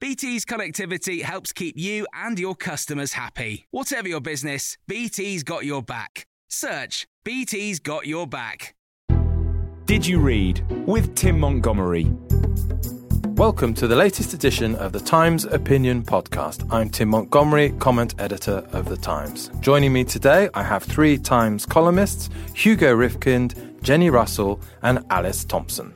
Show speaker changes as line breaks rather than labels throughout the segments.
BT's connectivity helps keep you and your customers happy. Whatever your business, BT's got your back. Search BT's got your back.
Did you read with Tim Montgomerie?
Welcome to the latest edition of the Times Opinion Podcast. I'm Tim Montgomerie, comment editor of The Times. Joining me today, I have three Times columnists Hugo Rifkind, Jenni Russell, and Alice Thomson.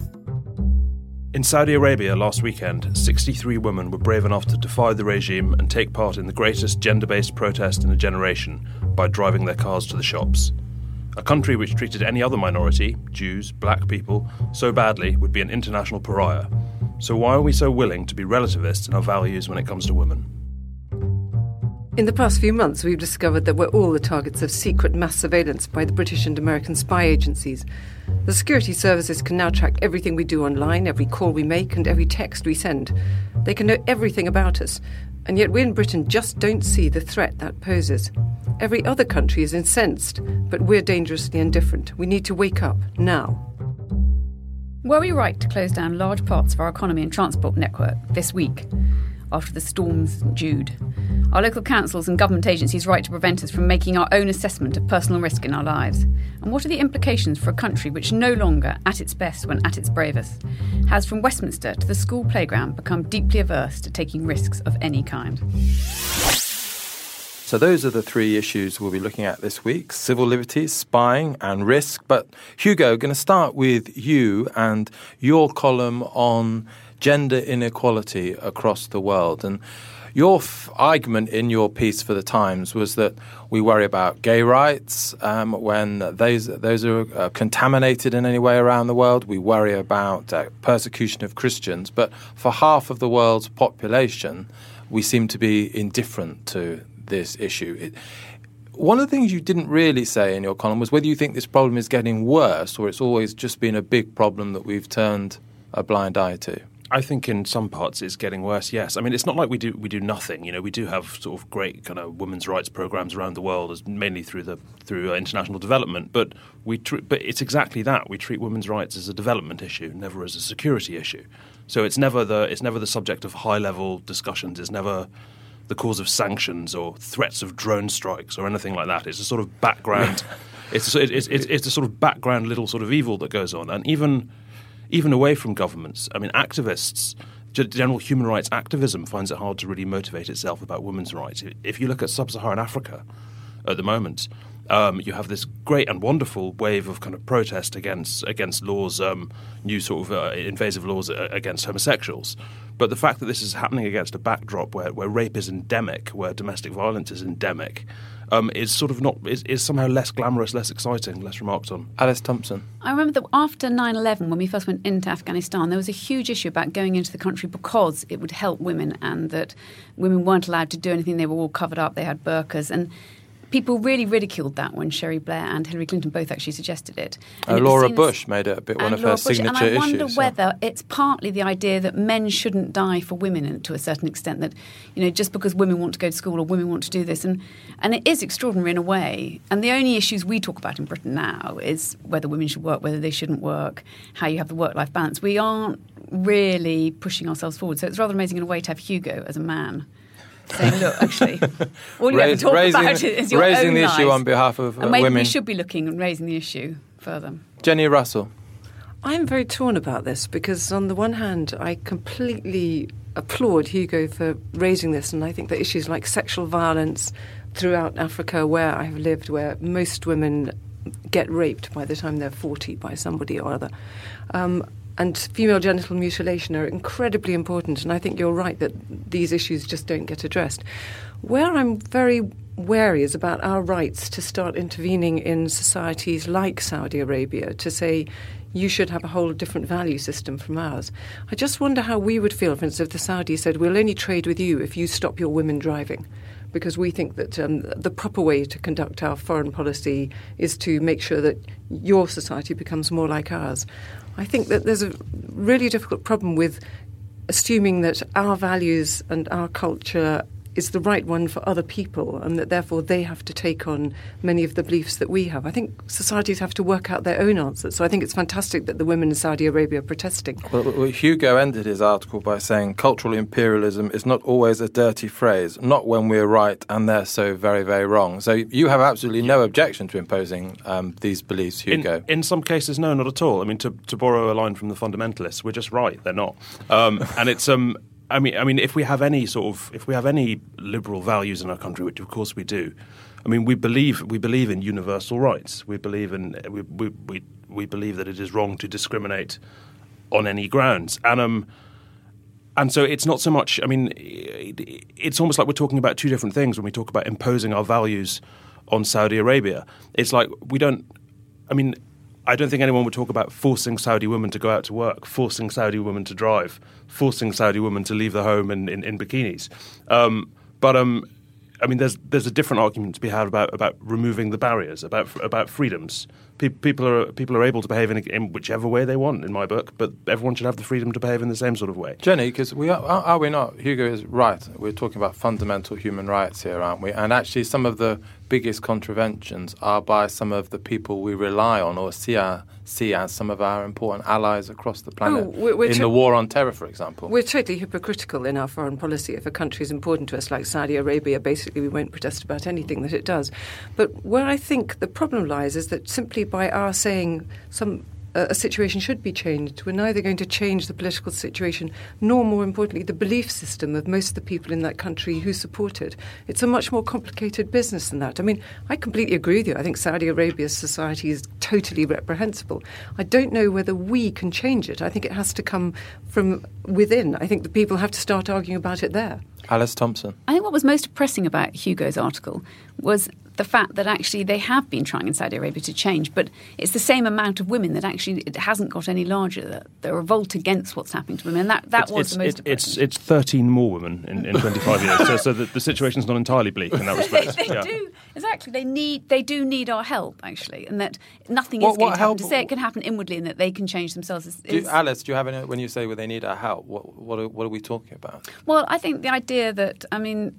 In Saudi Arabia last weekend, 63 women were brave enough to defy the regime and take part in the greatest gender based protest in a generation by driving their cars to the shops. A country which treated any other minority, Jews, black people, so badly would be an international pariah. So, why are we so willing to be relativists in our values when it comes to women?
In the past few months, we've discovered that we're all the targets of secret mass surveillance by the British and American spy agencies. The security services can now track everything we do online, every call we make, and every text we send. They can know everything about us, and yet we in Britain just don't see the threat that poses. Every other country is incensed, but we're dangerously indifferent. We need to wake up now.
Were we right to close down large parts of our economy and transport network this week? After the storms Jude. Our local councils and government agencies right to prevent us from making our own assessment of personal risk in our lives. And what are the implications for a country which no longer, at its best when at its bravest, has from Westminster to the school playground become deeply averse to taking risks of any kind?
So, those are the three issues we'll be looking at this week civil liberties, spying, and risk. But, Hugo, going to start with you and your column on gender inequality across the world. And your f- argument in your piece for the Times was that we worry about gay rights um, when those those are uh, contaminated in any way around the world. We worry about uh, persecution of Christians, but for half of the world's population, we seem to be indifferent to this issue. It, one of the things you didn't really say in your column was whether you think this problem is getting worse or it's always just been a big problem that we've turned a blind eye to.
I think in some parts it's getting worse. Yes, I mean it's not like we do we do nothing. You know, we do have sort of great kind of women's rights programs around the world, as mainly through the through uh, international development. But we tr- but it's exactly that we treat women's rights as a development issue, never as a security issue. So it's never the it's never the subject of high level discussions. It's never the cause of sanctions or threats of drone strikes or anything like that. It's a sort of background. it's, a, it's, it's it's a sort of background little sort of evil that goes on, and even even away from governments. I mean, activists, general human rights activism finds it hard to really motivate itself about women's rights. If you look at sub Saharan Africa at the moment, um, you have this great and wonderful wave of kind of protest against against laws, um, new sort of uh, invasive laws uh, against homosexuals. But the fact that this is happening against a backdrop where, where rape is endemic, where domestic violence is endemic, um, is sort of not is, is somehow less glamorous, less exciting, less remarked on.
Alice Thomson.
I remember that after 9-11, when we first went into Afghanistan, there was a huge issue about going into the country because it would help women, and that women weren't allowed to do anything. They were all covered up. They had burqas, and people really ridiculed that when Cherie Blair and Hillary Clinton both actually suggested it.
Uh,
it
Laura
seen as-
Bush made it a bit one
and
of
Laura
her
Bush,
signature
and I wonder
issues. yeah.
whether it's partly the idea that men shouldn't die for women and to a certain extent that you know just because women want to go to school or women want to do this and and it is extraordinary in a way and the only issues we talk about in Britain now is whether women should work whether they shouldn't work how you have the work life balance we aren't really pushing ourselves forward so it's rather amazing in a way to have Hugo as a man saying look actually all you
Raise-
ever talk
raising-
about is your
raising
own
the issue
life.
on behalf of, uh,
and maybe
women.
we should be looking and raising the issue further
Jenni Russell.
I'm very torn about this because, on the one hand, I completely applaud Hugo for raising this, and I think that issues like sexual violence throughout Africa, where I've lived, where most women get raped by the time they're 40 by somebody or other. Um, and female genital mutilation are incredibly important, and I think you're right that these issues just don't get addressed. Where I'm very wary is about our rights to start intervening in societies like Saudi Arabia to say you should have a whole different value system from ours. I just wonder how we would feel, for instance, if the Saudis said, we'll only trade with you if you stop your women driving. Because we think that um, the proper way to conduct our foreign policy is to make sure that your society becomes more like ours. I think that there's a really difficult problem with assuming that our values and our culture is the right one for other people and that therefore they have to take on many of the beliefs that we have. I think societies have to work out their own answers. So I think it's fantastic that the women in Saudi Arabia are protesting.
Well, well, Hugo ended his article by saying cultural imperialism is not always a dirty phrase, not when we're right and they're so very, very wrong. So you have absolutely no objection to imposing um, these beliefs, Hugo.
In, in some cases, no, not at all. I mean, to, to borrow a line from the fundamentalists, we're just right; they're not. Um, and it's um, I mean, I mean, if we have any sort of, if we have any liberal values in our country, which of course we do, I mean, we believe we believe in universal rights. We believe in we we we, believe that it is wrong to discriminate on any grounds, and um. And so it's not so much. I mean, it- it's almost like we're talking about two different things when we talk about imposing our values on Saudi Arabia. It's like we don't. I mean, I don't think anyone would talk about forcing Saudi women to go out to work, forcing Saudi women to drive, forcing Saudi women to leave the home in, in, in bikinis. Um, but um, I mean, there's there's a different argument to be had about about removing the barriers, about about freedoms. Pe- people are people are able to behave in, in whichever way they want, in my book. But everyone should have the freedom to behave in the same sort of way.
Jenni, because we are, are are we not? Hugo is right. We're talking about fundamental human rights here, aren't we? And actually, some of the biggest contraventions are by some of the people we rely on or see, our, see as some of our important allies across the oh, planet
we're- we're
in the war on terror, for example.
We're totally hypocritical in our foreign policy. If a country is important to us, like Saudi Arabia, basically we won't protest about anything that it does. But where I think the problem lies is that simply by our saying some a a situation should be changed, we're neither going to change the political situation nor, more importantly, the belief system of most of the people in that country who support it. It's a much more complicated business than that. I mean, I completely agree with you. I think Saudi Arabia's society is totally reprehensible. I don't know whether we can change it. I think it has to come from within. I think the people have to start arguing about it there.
Alice Thomson.
I think what was most depressing about Hugo's article was the fact that actually they have been trying in Saudi Arabia to change, but it's the same amount of women that actually it hasn't got any larger. That the revolt against what's happening to women. And that that
it's,
was
it's,
the most
it- it's, it's 13 more women in, in 25 years. So, so the, the situation's not entirely bleak in that respect.
they
Yeah.
do exactly. They need they do need our help actually, and that nothing
What-
is going
what
to happen. To say it can happen inwardly and that they can change themselves is,
Do you, Alice, do you have any, when you say well, they need our help, what, what, are, what are we talking about?
Well, I think the idea that, I mean,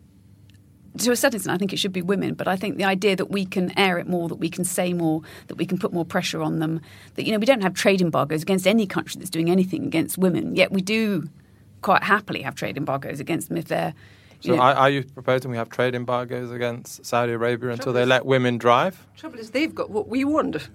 to a certain extent, I think it should be women, but I think the idea that we can air it more, that we can say more, that we can put more pressure on them, that, you know, we don't have trade embargoes against any country that's doing anything against women, yet we do quite happily have trade embargoes against them if they're. You
So
know,
are, are you proposing we have trade embargoes against Saudi Arabia until they let women drive?
Trouble is, they've got what we want.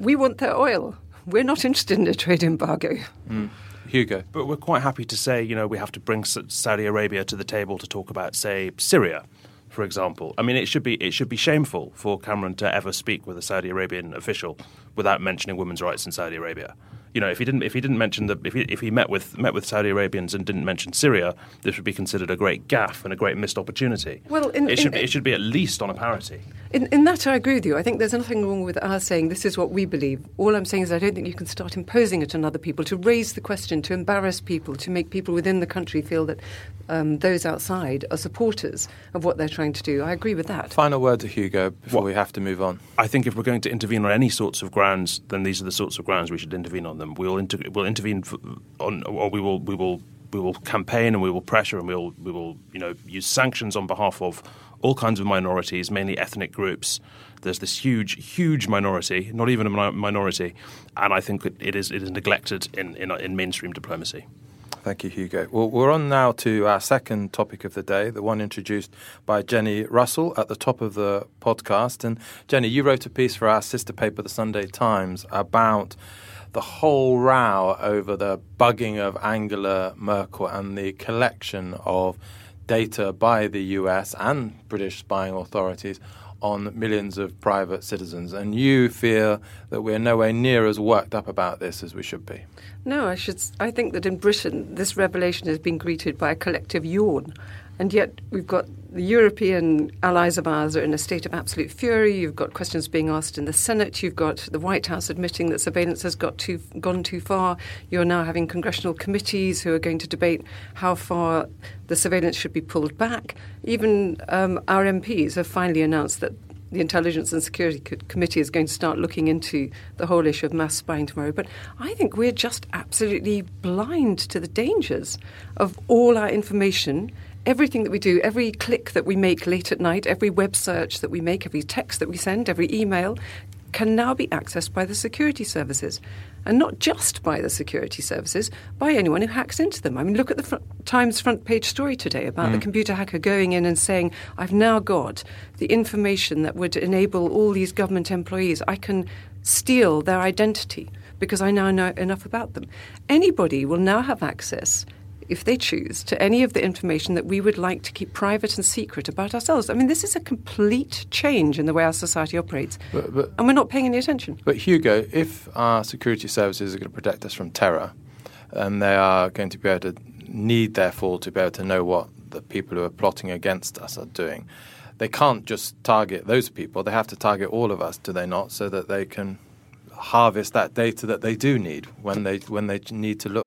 We want their oil. We're not interested in a trade embargo. Hmm.
Hugo.
But we're quite happy to say, you know, we have to bring Saudi Arabia to the table to talk about, say, Syria, for example. I mean, it should be it should be shameful for Cameron to ever speak with a Saudi Arabian official without mentioning women's rights in Saudi Arabia. You know, if he didn't if he didn't mention the if he, if he met with met with Saudi Arabians and didn't mention Syria, this would be considered a great gaffe and a great missed opportunity.
Well, in-
it should
in-
be, it should be at least on a parity.
In, in that, I agree with you. I think there's nothing wrong with our saying this is what we believe. All I'm saying is I don't think you can start imposing it on other people to raise the question, to embarrass people, to make people within the country feel that um, those outside are supporters of what they're trying to do. I agree with that.
Final word to Hugo before
What-
we have to move on.
I think if we're going to intervene on any sorts of grounds, then these are the sorts of grounds we should intervene on them. We'll, inter- we'll intervene on, or we will, we will, we will campaign and we will pressure and we will, we will, you know, use sanctions on behalf of all kinds of minorities, mainly ethnic groups. There's this huge, huge minority, not even a mi- minority, and I think it, it is it is neglected in, in, in mainstream diplomacy.
Thank you, Hugo. Well, we're on now to our second topic of the day, the one introduced by Jenni Russell at the top of the podcast. And Jenni, you wrote a piece for our sister paper, the Sunday Times, about the whole row over the bugging of Angela Merkel and the collection of data by the US and British spying authorities on millions of private citizens. And you feel that we're nowhere near as worked up about this as we should be.
No, I should. I think that in Britain, this revelation has been greeted by a collective yawn, and yet we've got the European allies of ours are in a state of absolute fury. You've got questions being asked in the Senate. You've got the White House admitting that surveillance has got too gone too far. You're now having congressional committees who are going to debate how far the surveillance should be pulled back. Even um, our MPs have finally announced that the Intelligence and Security Committee is going to start looking into the whole issue of mass spying tomorrow. But I think we're just absolutely blind to the dangers of all our information. Everything that we do, every click that we make late at night, every web search that we make, every text that we send, every email can now be accessed by the security services. And not just by the security services, by anyone who hacks into them. I mean, look at the front, Times front page story today about the mm. computer hacker going in and saying, I've now got the information that would enable all these government employees. I can steal their identity because I now know enough about them. Anybody will now have access if they choose, to any of the information that we would like to keep private and secret about ourselves. I mean, this is a complete change in the way our society operates,
But- but-
and we're not paying any attention.
But Hugo, if our security services are going to protect us from terror, and they are going to be able to need, therefore, to be able to know what the people who are plotting against us are doing, they can't just target those people. They have to target all of us, do they not, so that they can harvest that data that they do need when they when they need to look.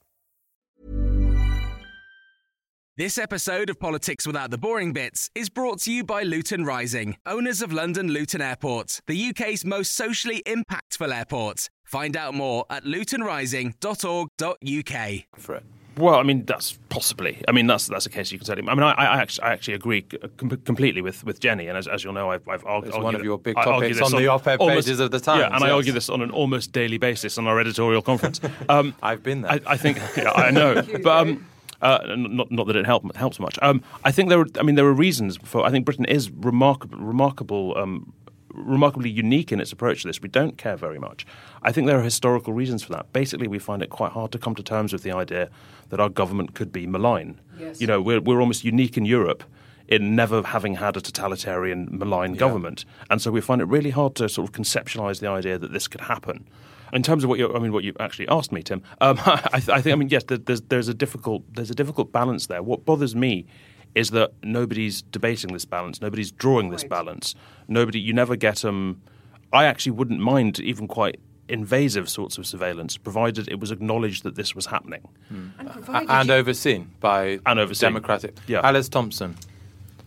This episode of Politics Without the Boring Bits is brought to you by Luton Rising, owners of London Luton Airport, the UK's most socially impactful airport. Find out more at lutonrising.org.uk.
For it.
Well, I mean, that's possibly. I mean, that's that's a case you can say. I mean, I, I, actually, I actually agree com- completely with, with Jenni, and as, as you'll know, I've, I've argu-
It's
argued
one of your big
I
topics
this
on the op-ed
almost-
pages of the Times,
Yeah, and I argue this on an almost daily basis on our editorial conference. Um,
I've been there.
I, I think yeah, I know, but um, uh, not not that it help, helps much. Um, I think there. Are, I mean, there are reasons for. I think Britain is remarkable, remarkable. Um, remarkably unique in its approach to this. We don't care very much. I think there are historical reasons for that. Basically, we find it quite hard to come to terms with the idea that our government could be malign.
Yes.
You know, we're we're almost unique in Europe in never having had a totalitarian malign government, and so we find it really hard to sort of conceptualize the idea that this could happen. In terms of what you, I mean, what you actually asked me, Tim, um, I, th- I think, I mean, yes, there's there's a difficult there's a difficult balance there. What bothers me is that nobody's debating this balance, nobody's drawing this
Right.
balance. Nobody, you never get um. I actually wouldn't mind even quite invasive sorts of surveillance, provided it was acknowledged that this was happening.
And,
A-
provided
and overseen by
And overseen.
Democratic.
Yeah.
Alice Thompson.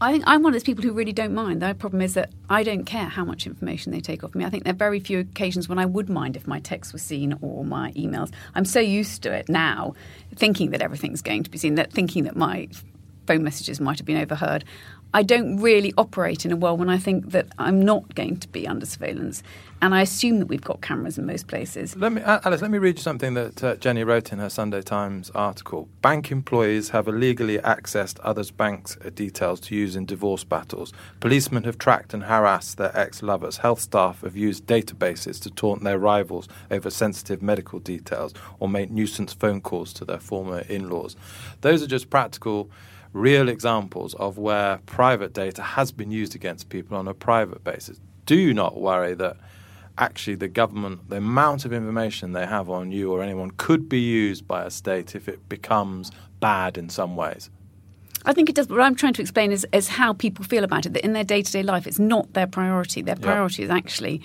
I think I'm one of those people who really don't mind. The problem is that I don't care how much information they take off me. I think there are very few occasions when I would mind if my text was seen or my emails. I'm so used to it now, thinking that everything's going to be seen, that thinking that my phone messages might have been overheard. I don't really operate in a world when I think that I'm not going to be under surveillance. And I assume that we've got cameras in most places.
Let me, Alice, let me read you something that uh, Jenni wrote in her Sunday Times article. Bank employees have illegally accessed others' banks' details to use in divorce battles. Policemen have tracked and harassed their ex lovers. Health staff have used databases to taunt their rivals over sensitive medical details or make nuisance phone calls to their former in laws. Those are just practical real examples of where private data has been used against people on a private basis. Do you not worry that actually the government, the amount of information they have on you or anyone could be used by a state if it becomes bad in some ways?
I think it does. But what I'm trying to explain is, is how people feel about it. That in their day to day life, it's not their priority. Their priority is actually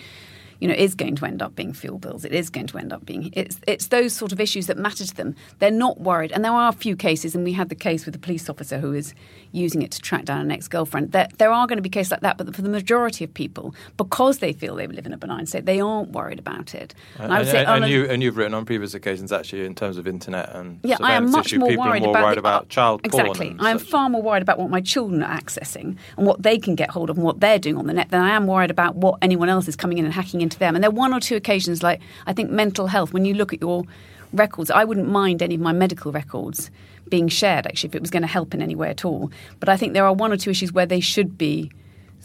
you know, is going to end up being fuel bills. It is going to end up being it's it's those sort of issues that matter to them. They're not worried, and there are a few cases, and we had the case with the police officer who is using it to track down an ex-girlfriend. There, there are going to be cases like that, but for the majority of people, because they feel they live in a benign state, they aren't worried about it.
Uh, and, and, and, and you and you've written on previous occasions actually in terms of internet and
yeah, I am much
issue,
more
people
worried
more
about,
worried
the,
about child
exactly. I am far more worried about what my children are accessing and what they can get hold of and what they're doing on the net than I am worried about what anyone else is coming in and hacking into them. And there are one or two occasions, like I think mental health. When you look at your records, I wouldn't mind any of my medical records being shared. Actually, if it was going to help in any way at all. But I think there are one or two issues where they should be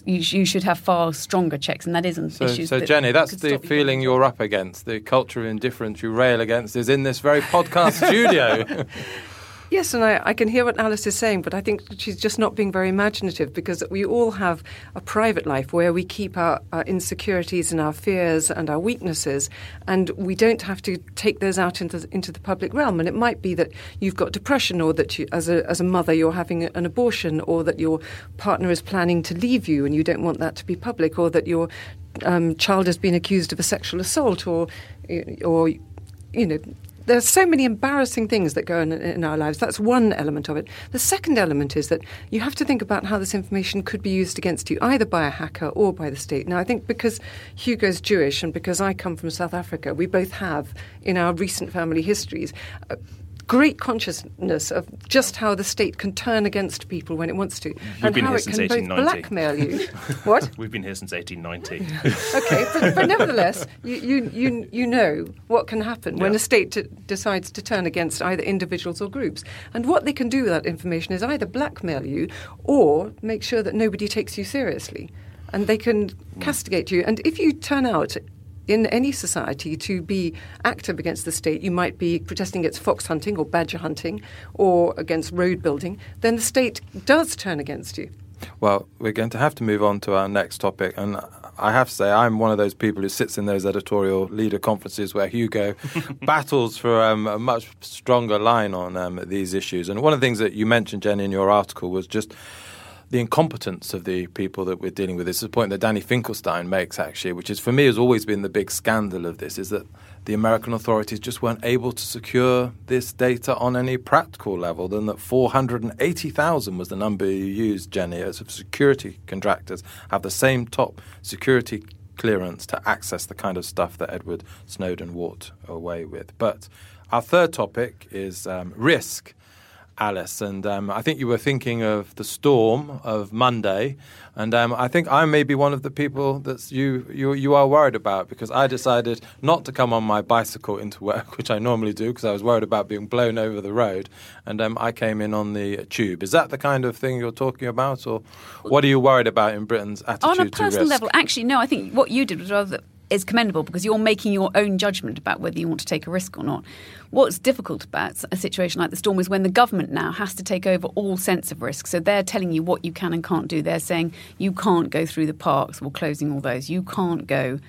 you, you, should have far stronger checks, and that isn't
so,
issues.
So,
that
Jenni, that's the feeling you're up against. The culture of indifference you rail against is in this very podcast studio.
Yes, and I, I, can hear what Alice is saying, but I think she's just not being very imaginative because we all have a private life where we keep our, our, insecurities and our fears and our weaknesses, and we don't have to take those out into, into the public realm. And it might be that you've got depression, or that you, as, a, as a mother you're having an abortion, or that your partner is planning to leave you and you don't want that to be public, or that your um, child has been accused of a sexual assault, or, or you know, there are so many embarrassing things that go on in, in, our lives. That's one element of it. The second element is that you have to think about how this information could be used against you, either by a hacker or by the state. Now, I think because Hugo's Jewish and because I come from South Africa, we both have in our recent family histories. Uh, great consciousness of just how the state can turn against people when it wants to,
We've
and
been
how
here
it
since
can both blackmail you. what?
We've been here since 1890.
okay, but, but nevertheless, you, you, you, you know what can happen when a state t- decides to turn against either individuals or groups. And what they can do with that information is either blackmail you or make sure that nobody takes you seriously. And they can hmm. castigate you. And if you turn out in any society to be active against the state, you might be protesting against fox hunting or badger hunting or against road building, then the state does turn against you.
Well, we're going to have to move on to our next topic, and I have to say, I'm one of those people who sits in those editorial leader conferences where Hugo battles for um, a much stronger line on um, these issues. And one of the things that you mentioned, Jenni, in your article was just the incompetence of the people that we're dealing with. Is a point that Danny Finkelstein makes, actually, which is for me has always been the big scandal of this, is that the American authorities just weren't able to secure this data on any practical level. Then that 480,000 was the number you used, Jenni, as of security contractors have the same top security clearance to access the kind of stuff that Edward Snowden walked away with. But our third topic is um, risk. Alice, and um, I think you were thinking of the storm of Monday, and um, I think I may be one of the people that you, you you are worried about because I decided not to come on my bicycle into work, which I normally do because I was worried about being blown over the road, and um, I came in on the tube. Is that the kind of thing you're talking about, or what are you worried about in Britain's attitude
On a personal level, actually, no. I think what you did was rather is commendable because you're making your own judgment about whether you want to take a risk or not. What's difficult about a situation like the storm is when the government now has to take over all sense of risk. So they're telling you what you can and can't do. They're saying you can't go through the parks, we're closing all those. You can't go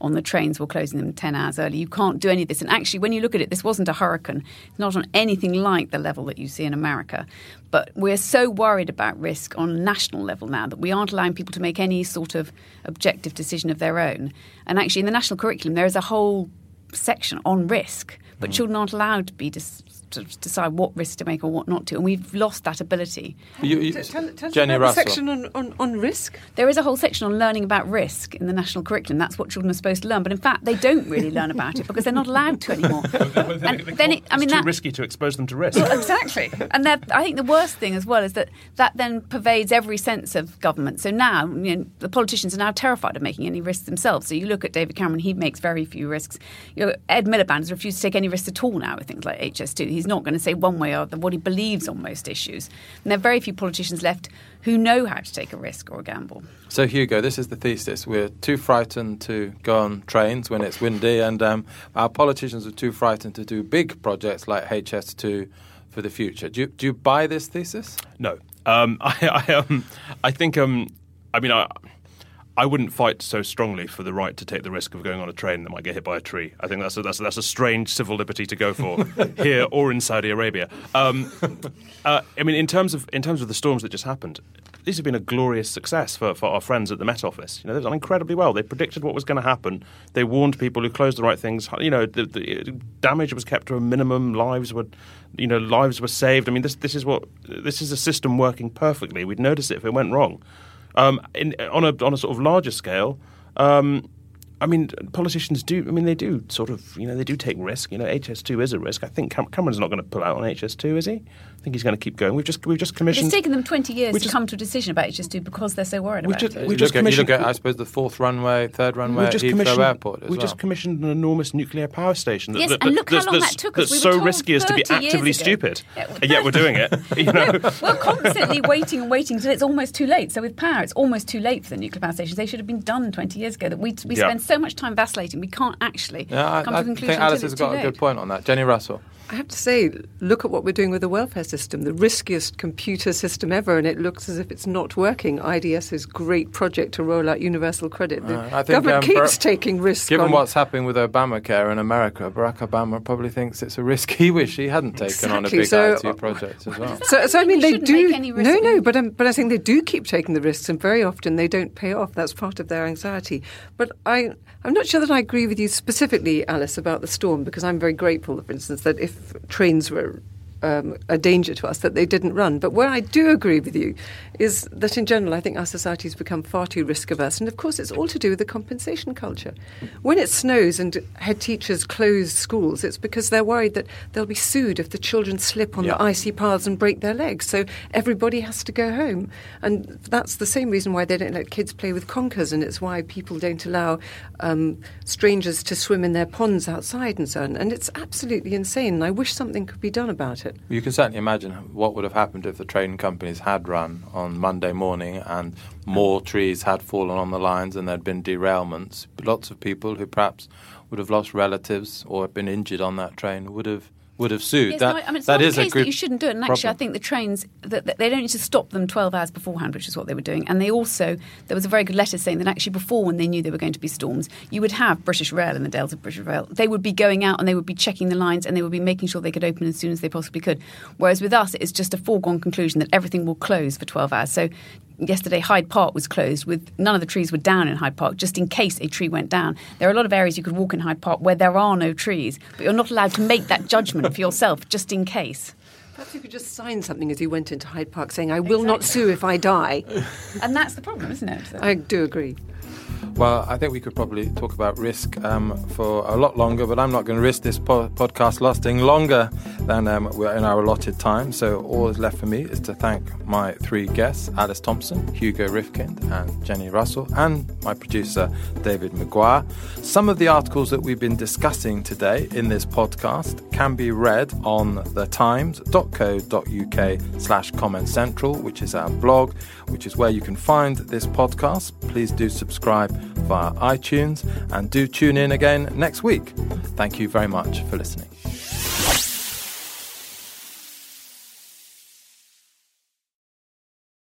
on the trains, we're closing them 10 hours early. You can't do any of this. And actually, when you look at it, this wasn't a hurricane. It's not on anything like the level that you see in America. But we're so worried about risk on a national level now that we aren't allowing people to make any sort of objective decision of their own. And actually, in the national curriculum, there is a whole section on risk, but mm. children aren't allowed to be dis- to decide what risk to make or what not to, and we've lost that ability.
You, you,
Tell, tell us
Jenni
about
Russell.
the section on, on, on risk.
There is a whole section on learning about risk in the national curriculum. That's what children are supposed to learn, but in fact, they don't really learn about it because they're not allowed to anymore. and then, it, I
it's
mean,
too risky to expose them to risk.
exactly. And I think the worst thing as well is that that then pervades every sense of government. So now you know, the politicians are now terrified of making any risks themselves. So you look at David Cameron; he makes very few risks. You know, Ed Miliband has refused to take any risks at all now with things like HS2. He's not going to say one way or the other what he believes on most issues. And there are very few politicians left who know how to take a risk or a gamble.
So, Hugo, this is the thesis. We're too frightened to go on trains when it's windy, and um, our politicians are too frightened to do big projects like HS2 for the future. Do you, do you buy this thesis?
No, um, I, I, um, I think. Um, I mean, I, I wouldn't fight so strongly for the right to take the risk of going on a train that might get hit by a tree. I think that's a, that's a, that's a strange civil liberty to go for here or in Saudi Arabia. Um, uh, I mean, in terms of in terms of the storms that just happened. These have been a glorious success for, for our friends at the Met Office. You know, they've done incredibly well. They predicted what was going to happen. They warned people who closed the right things. You know, the, the damage was kept to a minimum. Lives were, you know, lives were saved. I mean, this this is what this is a system working perfectly. We'd notice it if it went wrong. Um, in, on a on a sort of larger scale, um, I mean, politicians do. I mean, they do sort of. You know, they do take risk. You know, HS2 is a risk. I think Cam- Cameron's not going to pull out on HS2, is he? I think he's going to keep going. We've just we've just commissioned.
It's taken them 20 years
We
to come to a decision about HS2 because they're so worried
We
about
just-
it.
we
you,
just
look at, you look
commissioned-
at, I suppose, the fourth runway, third runway
We've
at
just
Heathrow
commissioned.
Airport as
we
well.
just commissioned an enormous nuclear power station. That,
Yes,
that,
and look how
that's,
long that took us.
That's
We
so risky as to be actively stupid,
Yeah, well,
and yet we're doing it. You know,
We're constantly waiting and waiting until it's almost too late. So with power, it's almost too late for the nuclear power stations. They should have been done 20 years ago. That we, we
Yeah.
spend so much time vacillating, we can't actually
yeah, I,
come
I
to a conclusion
think Alice has got a good point on that. Jenni Russell.
I have to say, look at what we're doing with the welfare system, the riskiest computer system ever, and it looks as if it's not working. IDS's great project to roll out universal credit. The
Uh, I think,
government
um,
keeps
Bar-
taking risks.
Given
on-
what's happening with Obamacare in America, Barack Obama probably thinks it's a risk he wish he hadn't taken on a big
So-
IT project as well.
So, so I
mean
mean, they do.
take any risk
no, no, but um, but I think they do keep taking the risks, and very often they don't pay off. That's part of their anxiety. But I, I'm not sure that I agree with you specifically, Alice, about the storm, because I'm very grateful, for instance, that if trains were um, a danger to us that they didn't run. But where I do agree with you is that in general, I think our society has become far too risk averse. And of course, it's all to do with the compensation culture. When it snows and head teachers close schools, it's because they're worried that they'll be sued if the children slip on
Yeah.
the icy paths and break their legs. So everybody has to go home. And that's the same reason why they don't let kids play with conkers, and it's why people don't allow um, strangers to swim in their ponds outside and so on. And it's absolutely insane. And I wish something could be done about it.
You can certainly imagine what would have happened if the train companies had run on Monday morning and more trees had fallen on the lines and there'd been derailments. Lots of people who perhaps would have lost relatives or been injured on that train would have would have sued.
Yes,
that,
no, I mean, it's
that
not
is
the
a
case
group
that you shouldn't do it. And actually, I think the trains that that they don't need to stop them 12 hours beforehand, which is what they were doing. And they also there was a very good letter saying that actually before, when they knew there were going to be storms, you would have British Rail in the Dales of British Rail. They would be going out and they would be checking the lines and they would be making sure they could open as soon as they possibly could. Whereas with us, it's just a foregone conclusion that everything will close for 12 hours. So yesterday Hyde Park was closed with none of the trees were down in Hyde Park just in case a tree went down. There are a lot of areas you could walk in Hyde Park where there are no trees, but you're not allowed to make that judgment for yourself just in case.
Perhaps you could just sign something as you went into Hyde Park saying, I will not sue if I die.
And that's the problem, isn't it? So-
I do agree.
Well, I think we could probably talk about risk um, for a lot longer, but I'm not going to risk this po- podcast lasting longer than um, we're in our allotted time. So all that's left for me is to thank my three guests, Alice Thomson, Hugo Rifkind, and Jenni Russell, and my producer, David McGuire. Some of the articles that we've been discussing today in this podcast can be read on thetimes.co.uk slash comment central, which is our blog, which is where you can find this podcast. Please do subscribe via iTunes and do tune in again next week. Thank you very much for listening.